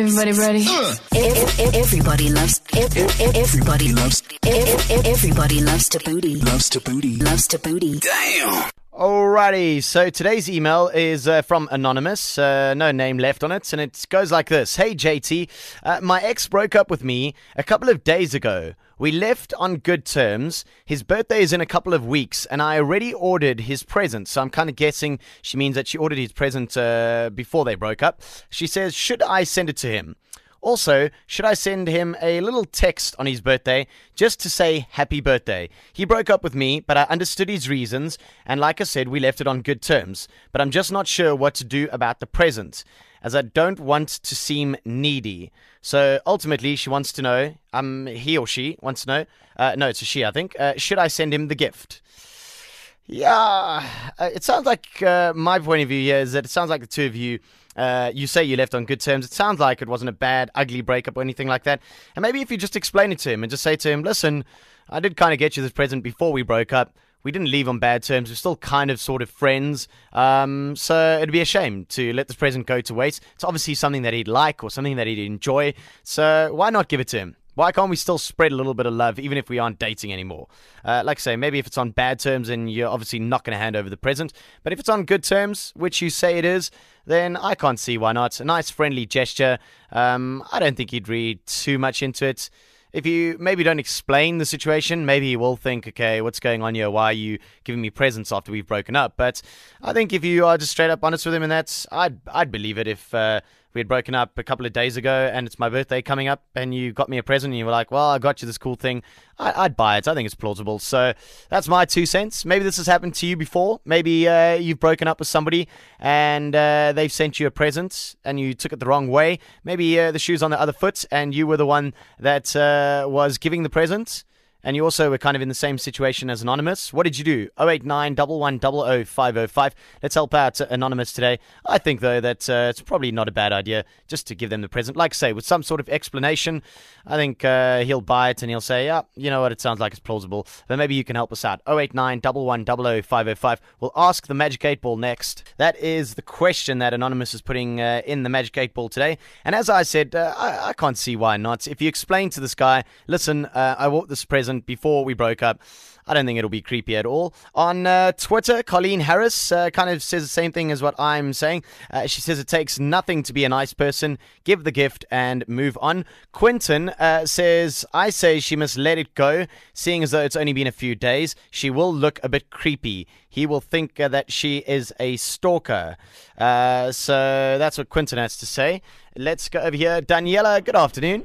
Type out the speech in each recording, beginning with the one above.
Everybody ready? Everybody loves. Everybody loves. Everybody loves Thabooty. Loves Thabooty. Loves Thabooty. Alrighty, so today's email is uh, from Anonymous, uh, no name left on it, and it goes like this Hey JT, uh, my ex broke up with me a couple of days ago. We left on good terms. His birthday is in a couple of weeks, and I already ordered his present, so I'm kind of guessing she means that she ordered his present uh, before they broke up. She says, Should I send it to him? Also, should I send him a little text on his birthday just to say happy birthday? He broke up with me, but I understood his reasons, and like I said, we left it on good terms. But I'm just not sure what to do about the present, as I don't want to seem needy. So ultimately, she wants to know, um, he or she wants to know, uh, no, it's a she, I think, uh, should I send him the gift? Yeah, uh, it sounds like uh, my point of view here is that it sounds like the two of you uh, you say you left on good terms. It sounds like it wasn't a bad, ugly breakup or anything like that. And maybe if you just explain it to him and just say to him, listen, I did kind of get you this present before we broke up. We didn't leave on bad terms. We're still kind of sort of friends. Um, so it'd be a shame to let this present go to waste. It's obviously something that he'd like or something that he'd enjoy. So why not give it to him? Why can't we still spread a little bit of love even if we aren't dating anymore? Uh, like I say, maybe if it's on bad terms and you're obviously not going to hand over the present, but if it's on good terms, which you say it is, then I can't see why not. A nice friendly gesture. Um, I don't think you'd read too much into it. If you maybe don't explain the situation, maybe he will think, okay, what's going on here? Why are you giving me presents after we've broken up? But I think if you are just straight up honest with him, and that's, I'd, I'd believe it if uh, we had broken up a couple of days ago and it's my birthday coming up and you got me a present and you were like, well, I got you this cool thing. I, would buy it. I think it's plausible. So that's my two cents. Maybe this has happened to you before. Maybe uh, you've broken up with somebody and uh, they've sent you a present and you took it the wrong way. Maybe uh, the shoe's on the other foot and you were the one that uh, was giving the present and you also were kind of in the same situation as Anonymous. What did you do? 089 505. Let's help out Anonymous today. I think, though, that uh, it's probably not a bad idea just to give them the present. Like I say, with some sort of explanation, I think uh, he'll buy it and he'll say, yeah, you know what, it sounds like it's plausible. But maybe you can help us out. 089 505. We'll ask the Magic 8 Ball next. That is the question that Anonymous is putting uh, in the Magic 8 Ball today. And as I said, uh, I, I, can't see why not. If you explain to this guy, listen, uh, I want this present before we broke up. I don't think it'll be creepy at all. On uh, Twitter, Colleen Harris uh, kind of says the same thing as what I'm saying. Uh, she says it takes nothing to be a nice person. Give the gift and move on. Quinton uh, says, I say she must let it go, seeing as though it's only been a few days. She will look a bit creepy. He will think uh, that she is a stalker. Uh, so that's what Quinton has to say. Let's go over here. Daniela, good afternoon.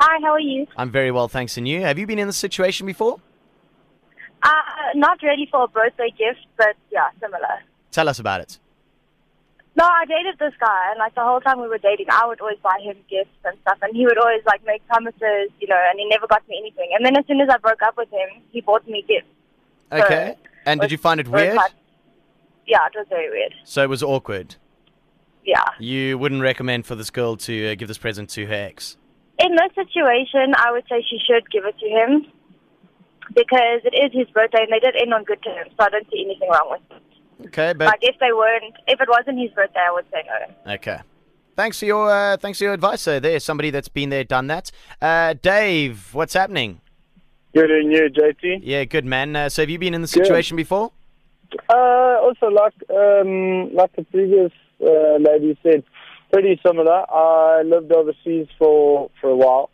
Hi, how are you? I'm very well, thanks. And you? Have you been in this situation before? Uh, not really for a birthday gift, but yeah, similar. Tell us about it. No, I dated this guy, and like the whole time we were dating, I would always buy him gifts and stuff, and he would always like make promises, you know, and he never got me anything. And then as soon as I broke up with him, he bought me gifts. Okay. So and did you find it weird? Quite, yeah, it was very weird. So it was awkward. Yeah. You wouldn't recommend for this girl to uh, give this present to her ex? In this situation, I would say she should give it to him because it is his birthday and they did end on good terms, so I don't see anything wrong with it. Okay, but like if they weren't, if it wasn't his birthday, I would say no. Okay. Thanks for your uh, thanks for your advice. So there's somebody that's been there, done that. Uh, Dave, what's happening? Good and you, JT. Yeah, good man. Uh, so have you been in the situation good. before? Uh, also, like um, like the previous uh, lady said, pretty similar. I lived overseas for for a while,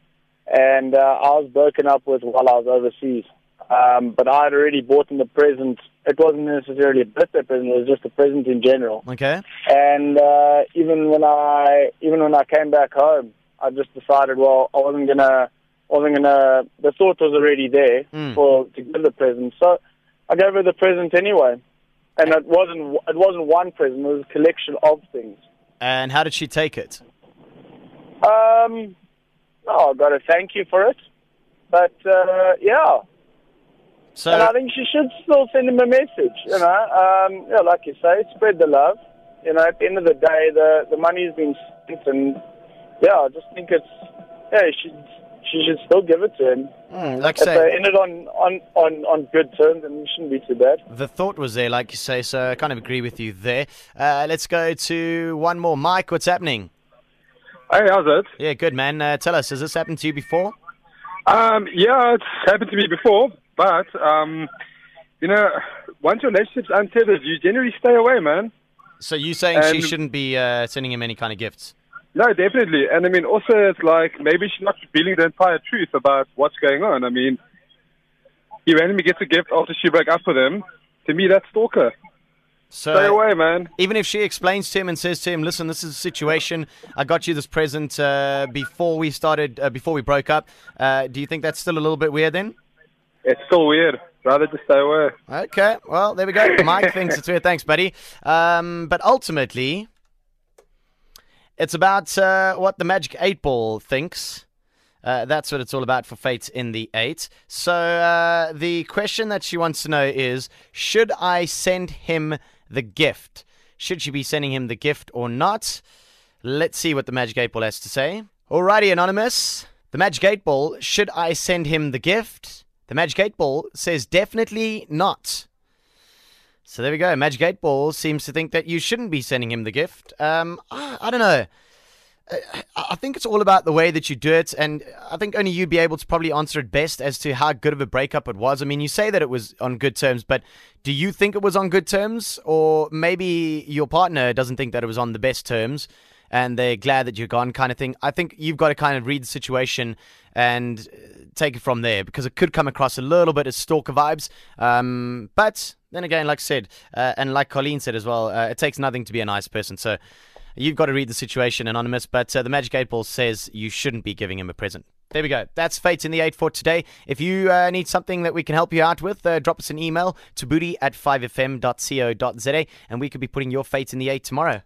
and uh, I was broken up with while I was overseas. Um, but I had already bought him a present. It wasn't necessarily a birthday present; it was just a present in general. Okay. And uh, even when I even when I came back home, I just decided, well, I wasn't gonna I wasn't gonna. The thought was already there mm. for to give the present, so I gave her the present anyway. And it wasn't it wasn't one present; it was a collection of things. And how did she take it? Um, oh, I got to thank you for it. But uh, yeah. So, and I think she should still send him a message. You know, um, yeah, like you say, spread the love. You know, at the end of the day, the the money's been spent, and yeah, I just think it's yeah, she she should still give it to him. Mm, like if say, they ended on, on, on, on good terms, then it shouldn't be too bad. The thought was there, like you say, so I kind of agree with you there. Uh, let's go to one more. Mike, what's happening? Hey, how's it? Yeah, good man. Uh, tell us, has this happened to you before? Um, yeah, it's happened to me before, but um, you know, once your relationship's untethered, you generally stay away, man. So you saying she shouldn't be uh, sending him any kind of gifts? No, definitely. And I mean, also, it's like maybe she's not revealing the entire truth about what's going on. I mean, he randomly gets a gift after she broke up with him. To me, that's stalker. So Stay away, man. even if she explains to him and says to him, "Listen, this is a situation. I got you this present uh, before we started, uh, before we broke up." Uh, do you think that's still a little bit weird then? It's still weird. Rather just stay away. Okay, well, there we go. Mike thinks it's weird. Thanks, buddy. Um, but ultimately, it's about uh, what the Magic 8 Ball thinks. Uh, that's what it's all about for Fate in the 8. So uh, the question that she wants to know is Should I send him the gift? Should she be sending him the gift or not? Let's see what the Magic 8 Ball has to say. Alrighty, Anonymous. The Magic 8 Ball, should I send him the gift? The Magic 8 Ball says definitely not. So there we go. Magic 8 Ball seems to think that you shouldn't be sending him the gift. Um, I, I don't know. I think it's all about the way that you do it, and I think only you'd be able to probably answer it best as to how good of a breakup it was. I mean, you say that it was on good terms, but do you think it was on good terms? Or maybe your partner doesn't think that it was on the best terms and they're glad that you're gone, kind of thing. I think you've got to kind of read the situation and uh, take it from there because it could come across a little bit as stalker vibes. Um, but then again, like I said, uh, and like Colleen said as well, uh, it takes nothing to be a nice person. So you've got to read the situation, Anonymous. But uh, the Magic 8 Ball says you shouldn't be giving him a present. There we go. That's Fate in the 8 for today. If you uh, need something that we can help you out with, uh, drop us an email to booty at 5fm.co.za and we could be putting your Fate in the 8 tomorrow.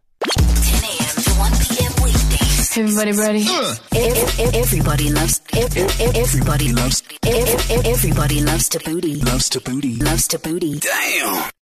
Everybody ready? Everybody loves. Everybody loves. Everybody loves Thabooty. Loves Thabooty. Loves Thabooty. Damn.